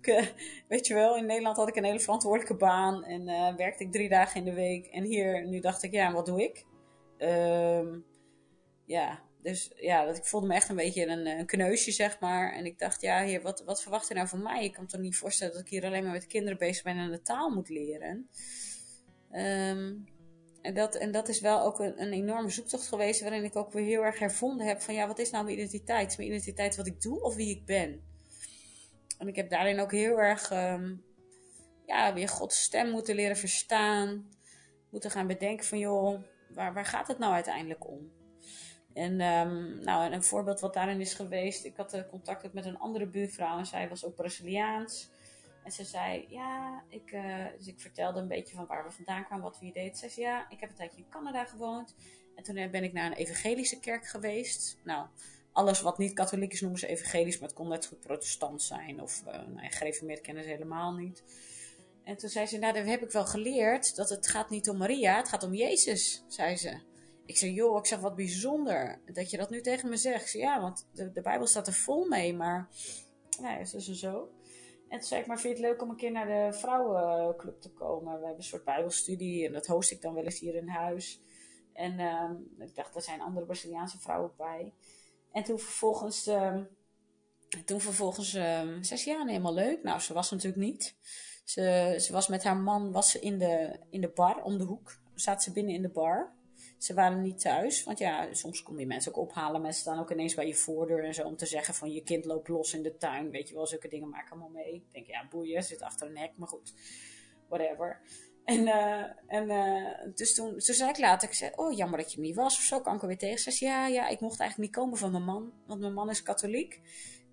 Uh, weet je wel, in Nederland had ik een hele verantwoordelijke baan en uh, werkte ik drie dagen in de week. En hier, nu dacht ik, ja, wat doe ik? Um, ja, dus ja, dat, ik voelde me echt een beetje een, een kneusje, zeg maar. En ik dacht, ja, hier, wat, wat verwacht je nou van mij? Ik kan me toch niet voorstellen dat ik hier alleen maar met kinderen bezig ben en de taal moet leren. Um, en dat, en dat is wel ook een, een enorme zoektocht geweest, waarin ik ook weer heel erg hervonden heb van ja, wat is nou mijn identiteit? Is mijn identiteit wat ik doe of wie ik ben? En ik heb daarin ook heel erg um, ja, weer Gods stem moeten leren verstaan. Moeten gaan bedenken van joh, waar, waar gaat het nou uiteindelijk om? En um, nou, een voorbeeld wat daarin is geweest, ik had contact met een andere buurvrouw en zij was ook Braziliaans. En ze zei, ja, ik, uh, dus ik vertelde een beetje van waar we vandaan kwamen, wat we hier deden. Ze zei, ja, ik heb een tijdje in Canada gewoond. En toen ben ik naar een evangelische kerk geweest. Nou, alles wat niet katholiek is noemen ze evangelisch, maar het kon net goed protestant zijn. Of, uh, nou, gereformeerd kennen ze helemaal niet. En toen zei ze, nou, daar heb ik wel geleerd dat het gaat niet om Maria, het gaat om Jezus, zei ze. Ik zei, joh, ik zeg, wat bijzonder dat je dat nu tegen me zegt. Zei, ja, want de, de Bijbel staat er vol mee, maar... Nou, ja, dus zo. En toen zei ik, maar vind je het leuk om een keer naar de vrouwenclub te komen? We hebben een soort bijbelstudie en dat host ik dan wel eens hier in huis. En uh, ik dacht, er zijn andere Braziliaanse vrouwen bij. En toen vervolgens, uh, toen vervolgens uh, zei ze, ja, helemaal leuk. Nou, ze was natuurlijk niet. Ze, ze was met haar man was ze in, de, in de bar om de hoek. Zat ze binnen in de bar. Ze waren niet thuis, want ja, soms kom je mensen ook ophalen. Mensen staan ook ineens bij je voordeur en zo om te zeggen van je kind loopt los in de tuin. Weet je wel, zulke dingen maken allemaal mee. Ik denk, ja, boeien, zit achter een hek, maar goed, whatever. En, uh, en uh, dus toen, toen zei ik later, ik zei, oh jammer dat je niet was of zo, kan ik er weer tegen. Ze zei, ja, ja, ik mocht eigenlijk niet komen van mijn man, want mijn man is katholiek.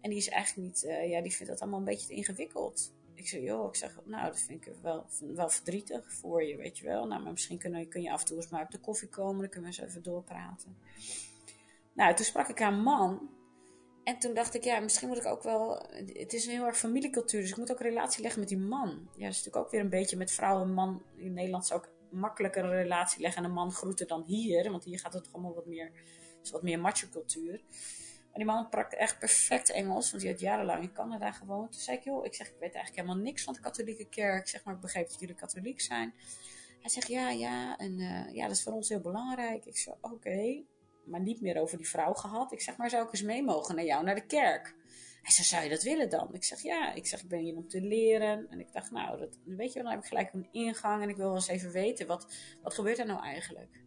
En die is eigenlijk niet, uh, ja, die vindt dat allemaal een beetje te ingewikkeld ik zeg, joh, ik zeg, nou, dat vind ik wel, wel verdrietig voor je, weet je wel. Nou, maar misschien kun, kun je af en toe eens maar op de koffie komen, dan kunnen we eens even doorpraten. Nou, toen sprak ik een man. En toen dacht ik, ja, misschien moet ik ook wel. Het is een heel erg familiecultuur, dus ik moet ook een relatie leggen met die man. Ja, dat is natuurlijk ook weer een beetje met vrouw en man. In Nederland zou ik makkelijker een relatie leggen en een man groeten dan hier. Want hier gaat het toch allemaal wat meer. is wat meer macho cultuur. Maar die man sprak echt perfect Engels, want hij had jarenlang in Canada gewoond. Toen zei ik, joh, ik zeg, ik weet eigenlijk helemaal niks van de katholieke kerk. Zeg, maar ik begreep dat jullie katholiek zijn. Hij zegt, ja, ja, en uh, ja, dat is voor ons heel belangrijk. Ik zeg, oké. Maar niet meer over die vrouw gehad. Ik zeg, maar zou ik eens mee mogen naar jou, naar de kerk? Hij zei, zou je dat willen dan? Ik zeg, ja. Ik zeg, ik ben hier om te leren. En ik dacht, nou, dat, weet je wel, dan heb ik gelijk een ingang. En ik wil wel eens even weten, wat, wat gebeurt er nou eigenlijk?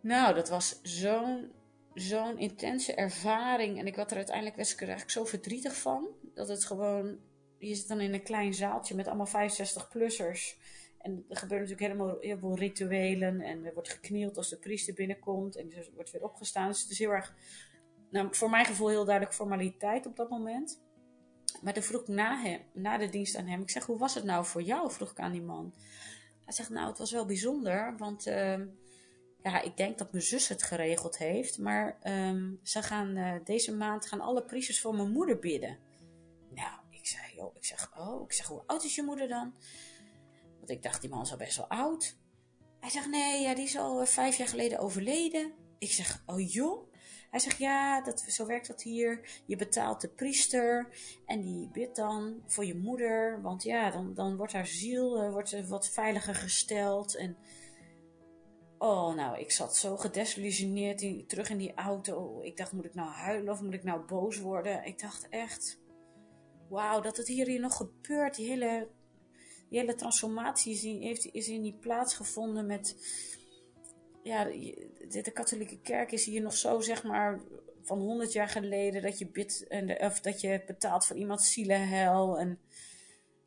Nou, dat was zo'n zo'n intense ervaring. En ik werd er uiteindelijk eigenlijk zo verdrietig van. Dat het gewoon. Je zit dan in een klein zaaltje met allemaal 65-plussers. En er gebeuren natuurlijk helemaal heel veel rituelen. En er wordt geknield als de priester binnenkomt. En er wordt weer opgestaan. Dus het is heel erg. Nou, voor mijn gevoel heel duidelijk formaliteit op dat moment. Maar toen vroeg ik na, hem, na de dienst aan hem. Ik zeg, hoe was het nou voor jou? Vroeg ik aan die man. Hij zegt, nou, het was wel bijzonder. Want. Uh, ja, ik denk dat mijn zus het geregeld heeft. Maar um, ze gaan, uh, deze maand gaan alle priesters voor mijn moeder bidden. Nou, ik zei, joh, ik zeg, oh, ik zeg, hoe oud is je moeder dan? Ik dacht, die man is al best wel oud. Hij zegt, nee, ja, die is al uh, vijf jaar geleden overleden. Ik zeg, oh joh? Hij zegt, ja, dat, zo werkt dat hier. Je betaalt de priester en die bidt dan voor je moeder. Want ja, dan, dan wordt haar ziel uh, wordt wat veiliger gesteld en... Oh, nou, ik zat zo gedesillusioneerd in, terug in die auto. Ik dacht, moet ik nou huilen of moet ik nou boos worden? Ik dacht echt, wauw, dat het hier, hier nog gebeurt. Die hele, die hele transformatie is, in, heeft, is in die plaatsgevonden met... Ja, de, katholieke kerk is hier nog zo, zeg maar, van honderd jaar geleden... dat je, bidt en of dat je betaalt voor iemands zielenhel en...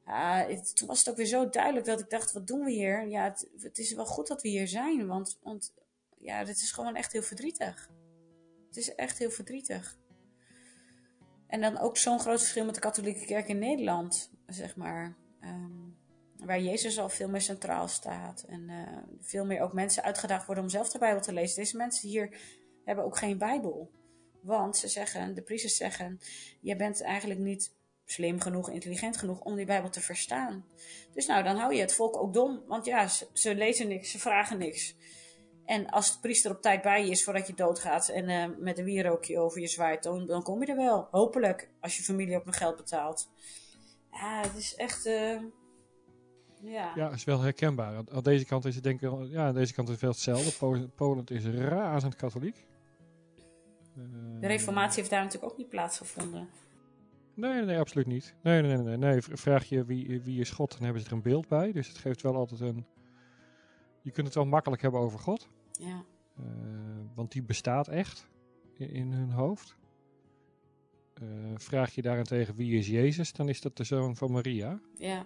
Ja, het, toen was het ook weer zo duidelijk dat ik dacht, wat doen we hier? Ja, het, het, is wel goed dat we hier zijn, want, want ja, het is gewoon echt heel verdrietig. Het is echt heel verdrietig. En dan ook zo'n groot verschil met de katholieke kerk in Nederland, zeg maar. Um, waar Jezus al veel meer centraal staat. En uh, veel meer ook mensen uitgedaagd worden om zelf de Bijbel te lezen. Deze mensen hier hebben ook geen Bijbel. Want ze zeggen, de priesters zeggen, je bent eigenlijk niet slim genoeg, intelligent genoeg om die Bijbel te verstaan. Dus nou, dan hou je het volk ook dom, want ja, ze, ze lezen niks, ze vragen niks. En als de priester op tijd bij je is voordat je doodgaat en uh, met een wierookje over je zwaait, dan, dan, kom je er wel. Hopelijk, als je familie ook nog geld betaalt. Ja, het is echt... Uh, ja. ja, is wel herkenbaar. Aan deze kant is het denk ik, ja, aan deze kant is het veel hetzelfde. Polen, Polen is razend katholiek. De reformatie heeft daar natuurlijk ook niet plaatsgevonden. Nee, nee, absoluut niet. Nee, nee, nee, nee. Vraag je wie, wie is God, dan hebben ze er een beeld bij. Dus het geeft wel altijd een... Je kunt het wel makkelijk hebben over God. Ja. Uh, want die bestaat echt in, in hun hoofd. Uh, vraag je daarentegen wie is Jezus, dan is dat de zoon van Maria. Ja.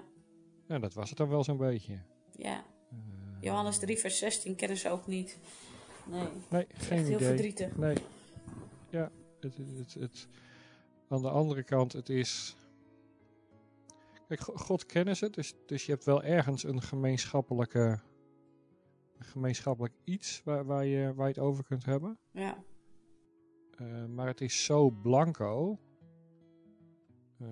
Ja, dat was het dan wel zo'n beetje. Ja. Uh, Johannes 3 vers 16 kennen ze ook niet. Nee. Nee, geen echt idee. heel verdrietig. Nee. Ja, het... het, het, het aan de andere kant, het is. Kijk, God kennen ze, dus, dus je hebt wel ergens een gemeenschappelijke. Een gemeenschappelijk iets waar, waar, je, waar je het over kunt hebben. Ja. Uh, maar het is zo blanco. Uh,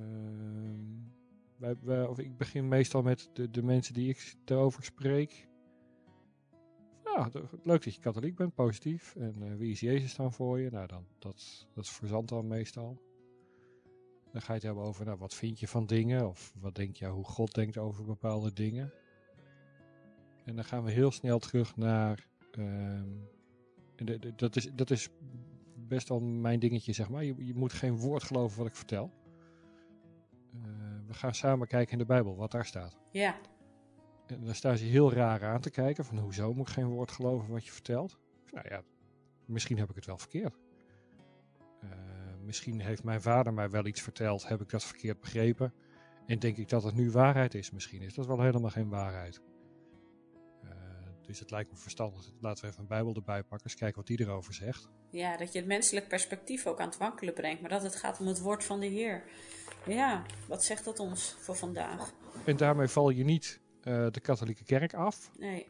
wij, of ik begin meestal met de, de mensen die ik erover spreek. Ja, leuk dat je katholiek bent, positief. En uh, wie is Jezus dan voor je? Nou, dan, dat, dat verzandt dan meestal. Dan ga je het hebben over, nou, wat vind je van dingen? Of wat denk je, hoe God denkt over bepaalde dingen? En dan gaan we heel snel terug naar, de, dat, is, dat is best wel mijn dingetje, zeg maar. Je, je moet geen woord geloven wat ik vertel. Uh, we gaan samen kijken in de Bijbel, wat daar staat. Ja. En dan staan ze heel raar aan te kijken, van hoezo moet ik geen woord geloven wat je vertelt? Nou ja, misschien heb ik het wel verkeerd. Uh, misschien heeft mijn vader mij wel iets verteld, heb ik dat verkeerd begrepen. En denk ik dat het nu waarheid is. Misschien is dat wel helemaal geen waarheid. Dus het lijkt me verstandig. Laten we even een Bijbel erbij pakken. Eens kijken wat die erover zegt. Ja, dat je het menselijk perspectief ook aan het wankelen brengt. Maar dat het gaat om het woord van de Heer. Ja, wat zegt dat ons voor vandaag? En daarmee val je niet uh, de katholieke kerk af. Nee.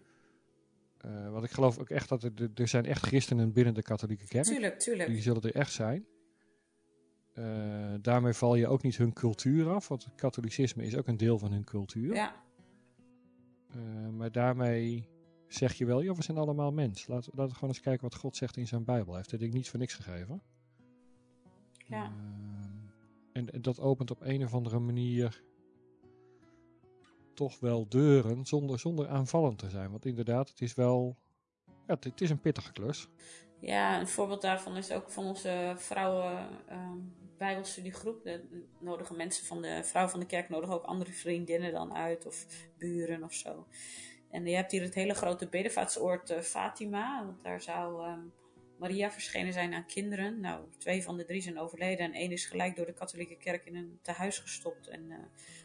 Uh, want ik geloof ook echt dat er, er zijn echt christenen binnen de katholieke kerk. Tuurlijk, tuurlijk. Die zullen er echt zijn. Uh, daarmee val je ook niet hun cultuur af, want het katholicisme is ook een deel van hun cultuur. Ja. Maar daarmee zeg je wel, joh, we zijn allemaal mens. Laten we gewoon eens kijken wat God zegt in zijn Bijbel. Hij heeft denk niet voor niks gegeven. Ja. Uh, en, dat opent op een of andere manier toch wel deuren zonder, zonder aanvallend te zijn. Want inderdaad, het is wel, ja, het, het is een pittige klus. Ja, een voorbeeld daarvan is ook van onze vrouwen uh, bijbelstudiegroep. De, de nodigen mensen van de vrouw van de kerk nodigen ook andere vriendinnen dan uit of buren of zo. En je hebt hier het hele grote bedevaartsoord uh, Fatima. Want daar zou ehm, Maria verschenen zijn aan kinderen. Nou, twee van de drie zijn overleden. En één is gelijk door de katholieke kerk in een tehuis gestopt. En uh,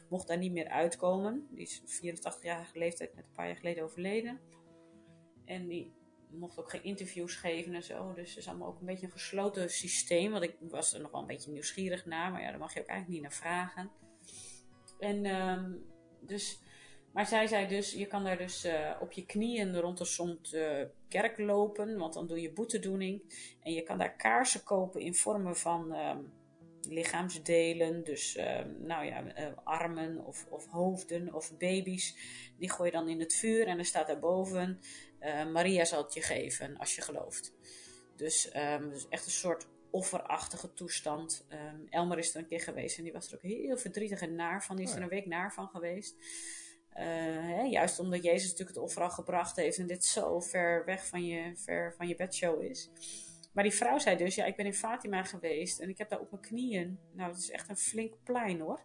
mocht daar niet meer uitkomen. Die is 84-jarige leeftijd met een paar jaar geleden overleden. En die mocht ook geen interviews geven en zo. Dus het is allemaal ook een beetje een gesloten systeem. Want ik was er nog wel een beetje nieuwsgierig naar. Maar ja, daar mag je ook eigenlijk niet naar vragen. En um, dus maar zij zei dus, je kan daar dus uh, op je knieën rond de zond uh, kerk lopen, want dan doe je boetedoening. En je kan daar kaarsen kopen in vormen van uh, lichaamsdelen, dus ehm, nou ja, uh, armen of, of, hoofden of baby's. Die gooi je dan in het vuur en er staat daarboven, Maria zal het je geven als je gelooft. Dus, um, dus echt een soort offerachtige toestand. Elmer is er een keer geweest en die was er ook heel verdrietig en naar van. Die is er een week naar van geweest. Uh, hè, juist omdat Jezus natuurlijk het offer al gebracht heeft en dit zo ver weg van je, ver van je bedshow is. Maar die vrouw zei dus, ja, ik ben in Fatima geweest en ik heb daar op mijn knieën, nou, het is echt een flink plein hoor,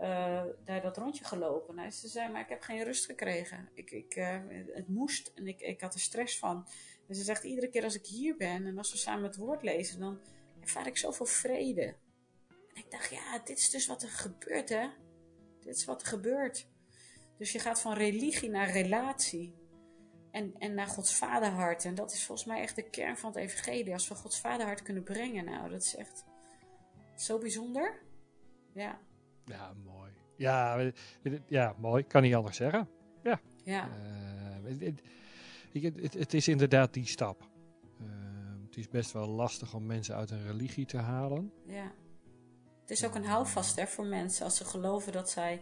uh, daar dat rondje gelopen. Nou, ze zei, maar ik heb geen rust gekregen. Ik, ik, uh, het moest en ik, ik had er stress van. En ze zegt, iedere keer als ik hier ben en als we samen het woord lezen, dan ervaar ik zoveel vrede. En ik dacht, ja, dit is dus wat er gebeurt, hè. Dit is wat er gebeurt. Dus je gaat van religie naar relatie. En, en naar Gods vaderhart. En dat is volgens mij echt de kern van het evangelie. Als we Gods vaderhart kunnen brengen. Nou, dat is echt zo bijzonder. Ja. Ja, mooi. Ja, ja mooi. Kan niet anders zeggen. Ja. Ja. Uh, het, het, het, is inderdaad die stap. Uh, het is best wel lastig om mensen uit een religie te halen. Ja. Het is ook een houvast hè, voor mensen als ze geloven dat zij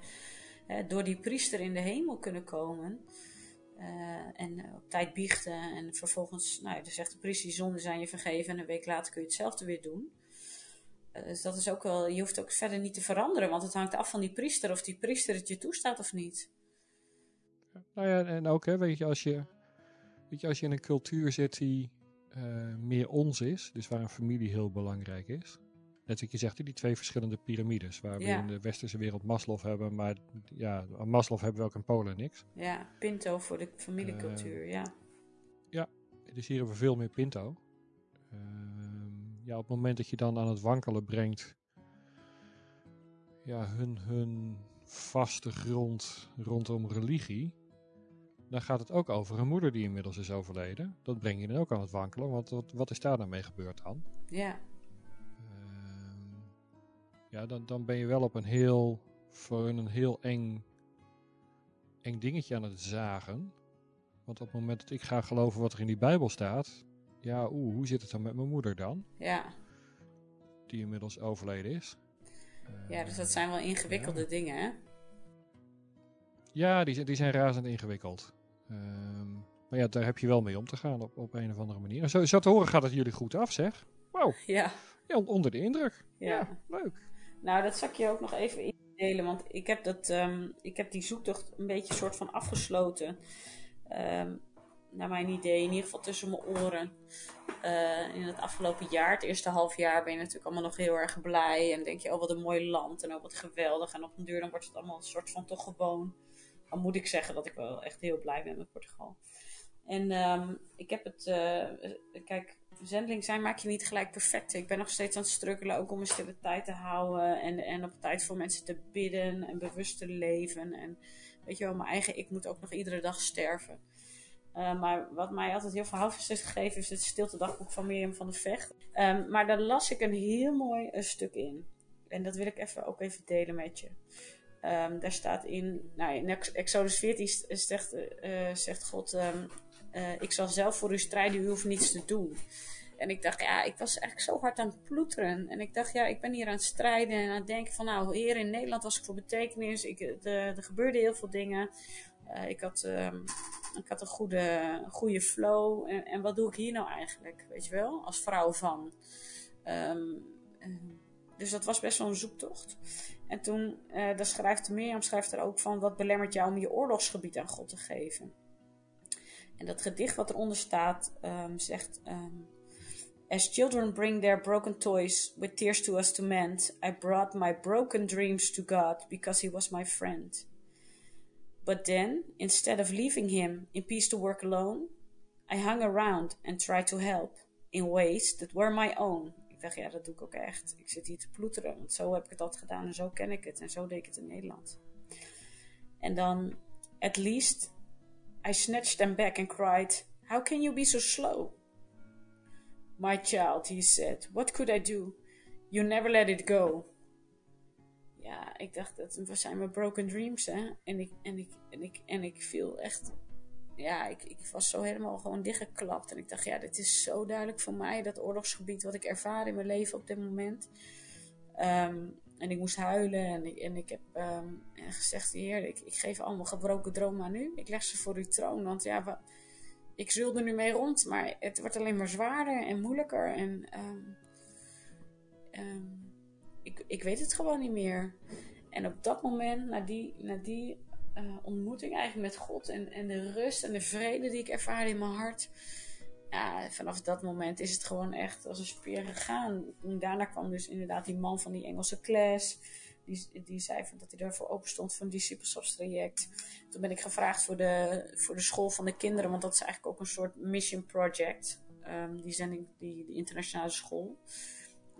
door die priester in de hemel kunnen komen. Uh, en op tijd biechten. En vervolgens, nou dan zegt de priester, die zonden zijn je vergeven. En een week later kun je hetzelfde weer doen. Uh, dus dat is ook wel, je hoeft ook verder niet te veranderen. Want het hangt af van die priester. Of die priester het je toestaat of niet. Nou ja, en ook, hè, weet je, als je, weet je, als je in een cultuur zit die meer ons is. Dus waar een familie heel belangrijk is. Net wat je zegt, die twee verschillende piramides. Waar we in de westerse wereld Maslow hebben. Maar ja, Maslow hebben we ook in Polen niks. Ja, Pinto voor de familiecultuur, uh, ja. Ja, dus hier hebben we veel meer Pinto. Uh, ja, op het moment dat je dan aan het wankelen brengt... Ja, hun, hun vaste grond rondom religie... Dan gaat het ook over een moeder die inmiddels is overleden. Dat breng je dan ook aan het wankelen. Want wat, wat is daar dan mee gebeurd dan? Ja ja, dan, dan ben je wel op een heel, voor een heel eng, eng dingetje aan het zagen. Want op het moment dat ik ga geloven wat er in die Bijbel staat, ja, oeh, hoe zit het dan met mijn moeder dan? Ja. Die inmiddels overleden is. Ja, dus dat zijn wel ingewikkelde ja. dingen, hè? Ja, die, die zijn razend ingewikkeld. Um, maar ja, daar heb je wel mee om te gaan op, op een of andere manier. zo, zo te horen gaat het jullie goed af, zeg. Wauw. Ja. ja. onder de indruk. Ja. ja. leuk. Nou, dat zal ik je ook nog even indelen, want ik heb, dat, um, ik heb die zoektocht een beetje soort van afgesloten. Um, naar mijn idee, in ieder geval tussen mijn oren. Uh, in het afgelopen jaar, het eerste half jaar, ben je natuurlijk allemaal nog heel erg blij. En denk je, oh wat een mooi land en oh wat geweldig. En op een duur dan wordt het allemaal een soort van toch gewoon. Dan moet ik zeggen dat ik wel echt heel blij ben met Portugal. En um, ik heb het, uh, kijk, zendeling zijn maak je niet gelijk perfect. Ik ben nog steeds aan het struggelen ook om een stille tijd te houden. En, en op tijd voor mensen te bidden en bewust te leven. En weet je wel, mijn eigen ik moet ook nog iedere dag sterven. Uh, maar wat mij altijd heel veel houvast heeft gegeven is het stilte dagboek van Mirjam van de Vecht. Um, maar daar las ik een heel mooi een stuk in. En dat wil ik even, ook even delen met je. Um, daar staat in, nou, in Exodus 14 zegt, uh, zegt God, um, uh, ik zal zelf voor u strijden, u hoeft niets te doen. En ik dacht, ja, ik was eigenlijk zo hard aan het ploeteren. En ik dacht, ja, ik ben hier aan het strijden en aan het denken van, nou, hier in Nederland was ik voor betekenis. Ik, de, er gebeurden heel veel dingen. Uh, ik, had, um, ik had een goede, goede flow. En, en, wat doe ik hier nou eigenlijk, weet je wel, als vrouw van. Um, dus dat was best wel een zoektocht. En toen, uh, daar schrijft Mirjam schrijft er ook van, wat belemmert jou om je oorlogsgebied aan God te geven? En dat gedicht wat eronder staat, um, zegt... Um, As children bring their broken toys with tears to us to mend, I brought my broken dreams to God because He was my friend. But then, instead of leaving him in peace to work alone, I hung around and tried to help in ways that were my own. Ik dacht, ja, dat doe ik ook echt. Ik zit hier te ploeteren, want zo heb ik dat gedaan en zo ken ik het en zo deed ik het in Nederland. En dan, at least, I snatched them back and cried, How can you be so slow? My child, he said, what could I do? You never let it go. Ja, ik dacht, dat zijn mijn broken dreams, hè. En ik, en ik, en ik, en ik viel echt ja, ik, ik was zo helemaal gewoon dichtgeklapt. En ik dacht, ja, dit is zo duidelijk voor mij, dat oorlogsgebied wat ik ervaar in mijn leven op dit moment. Ehm, en ik moest huilen en ik, en ik heb um, gezegd, heer, ik, ik geef allemaal gebroken dromen aan u. Ik leg ze voor uw troon, want ja, ik zul er nu mee rond, maar het wordt alleen maar zwaarder en moeilijker. En um, ik, ik weet het gewoon niet meer. En op dat moment, na die, na die uh, ontmoeting eigenlijk met God en, en de rust en de vrede die ik ervaarde in mijn hart. Vanaf dat moment is het gewoon echt als een speer gegaan. Daarna kwam dus inderdaad die man van die Engelse klas. Die, die zei van dat hij ervoor open stond voor een disciples traject. Toen ben ik gevraagd voor de, voor de school van de kinderen, want dat is eigenlijk ook een soort mission project. Um, die zending, die, die internationale school.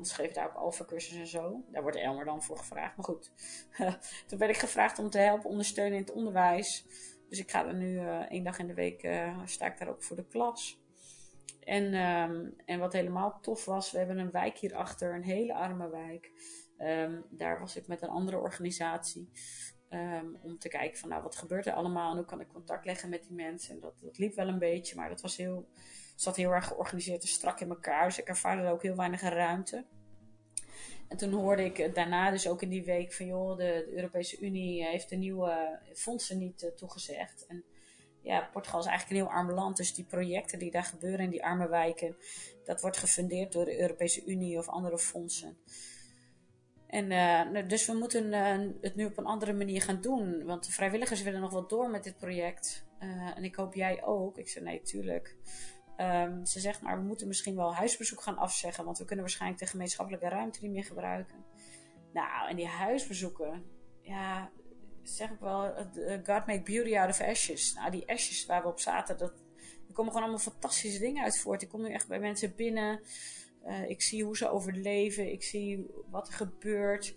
Ze geven daar ook alfa-cursus en zo. Daar wordt Elmer dan voor gevraagd. Maar goed, toen werd ik gevraagd om te helpen, ondersteunen in het onderwijs. Dus ik ga er nu uh, één dag in de week, uh, sta ik daar ook voor de klas. En, um, en wat helemaal tof was, we hebben een wijk hierachter, een hele arme wijk. Um, daar was ik met een andere organisatie. Um, om te kijken van nou, wat gebeurt er allemaal en hoe kan ik contact leggen met die mensen. En dat, dat liep wel een beetje, maar dat was heel zat heel erg georganiseerd en strak in elkaar. Dus ik ervaarde er ook heel weinig ruimte. En toen hoorde ik daarna dus ook in die week van joh, de, Europese Unie heeft de nieuwe fondsen niet uh, toegezegd. En ja, Portugal is eigenlijk een heel arm land. Dus die projecten die daar gebeuren in die arme wijken, dat wordt gefundeerd door de Europese Unie of andere fondsen. En uh, dus we moeten uh, het nu op een andere manier gaan doen. Want de vrijwilligers willen nog wel door met dit project. en ik hoop jij ook. Ik zei nee, tuurlijk. Um, ze zegt, maar we moeten misschien wel huisbezoek gaan afzeggen, want we kunnen waarschijnlijk de gemeenschappelijke ruimte niet meer gebruiken. Nou, en die huisbezoeken, ja, zeg ik wel, God make beauty out of ashes. Nou, die ashes waar we op zaten, dat, er komen gewoon allemaal fantastische dingen uit voort. Ik kom nu echt bij mensen binnen, uh, ik zie hoe ze overleven, ik zie wat er gebeurt.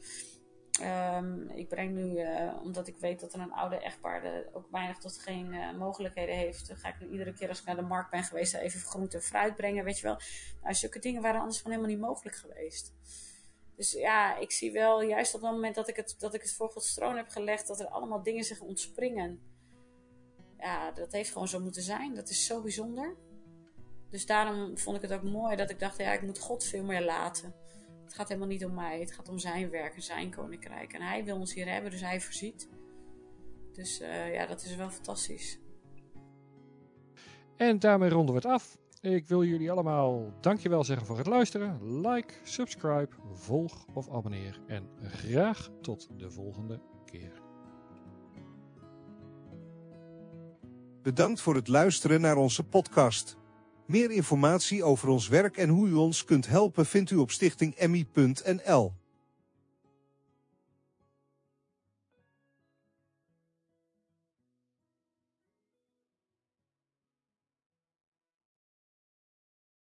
Um, ik breng nu, omdat ik weet dat er een oude echtpaar ook weinig tot geen mogelijkheden heeft, ga ik nu iedere keer als ik naar de markt ben geweest even groente en fruit brengen, weet je wel. Nou, zulke dingen waren anders van helemaal niet mogelijk geweest. Dus ja, ik zie wel, juist op het moment dat ik het, dat ik het voor Gods troon heb gelegd, dat er allemaal dingen zich ontspringen. Ja, dat heeft gewoon zo moeten zijn. Dat is zo bijzonder. Dus daarom vond ik het ook mooi dat ik dacht, ja, ik moet God veel meer laten. Het gaat helemaal niet om mij. Het gaat om zijn werk en zijn koninkrijk. En hij wil ons hier hebben, dus hij voorziet. Dus uh, ja, dat is wel fantastisch. En daarmee ronden we het af. Ik wil jullie allemaal dankjewel zeggen voor het luisteren. Like, subscribe, volg of abonneer. En graag tot de volgende keer. Bedankt voor het luisteren naar onze podcast. Meer informatie over ons werk en hoe u ons kunt helpen vindt u op stichtingemmie.nl.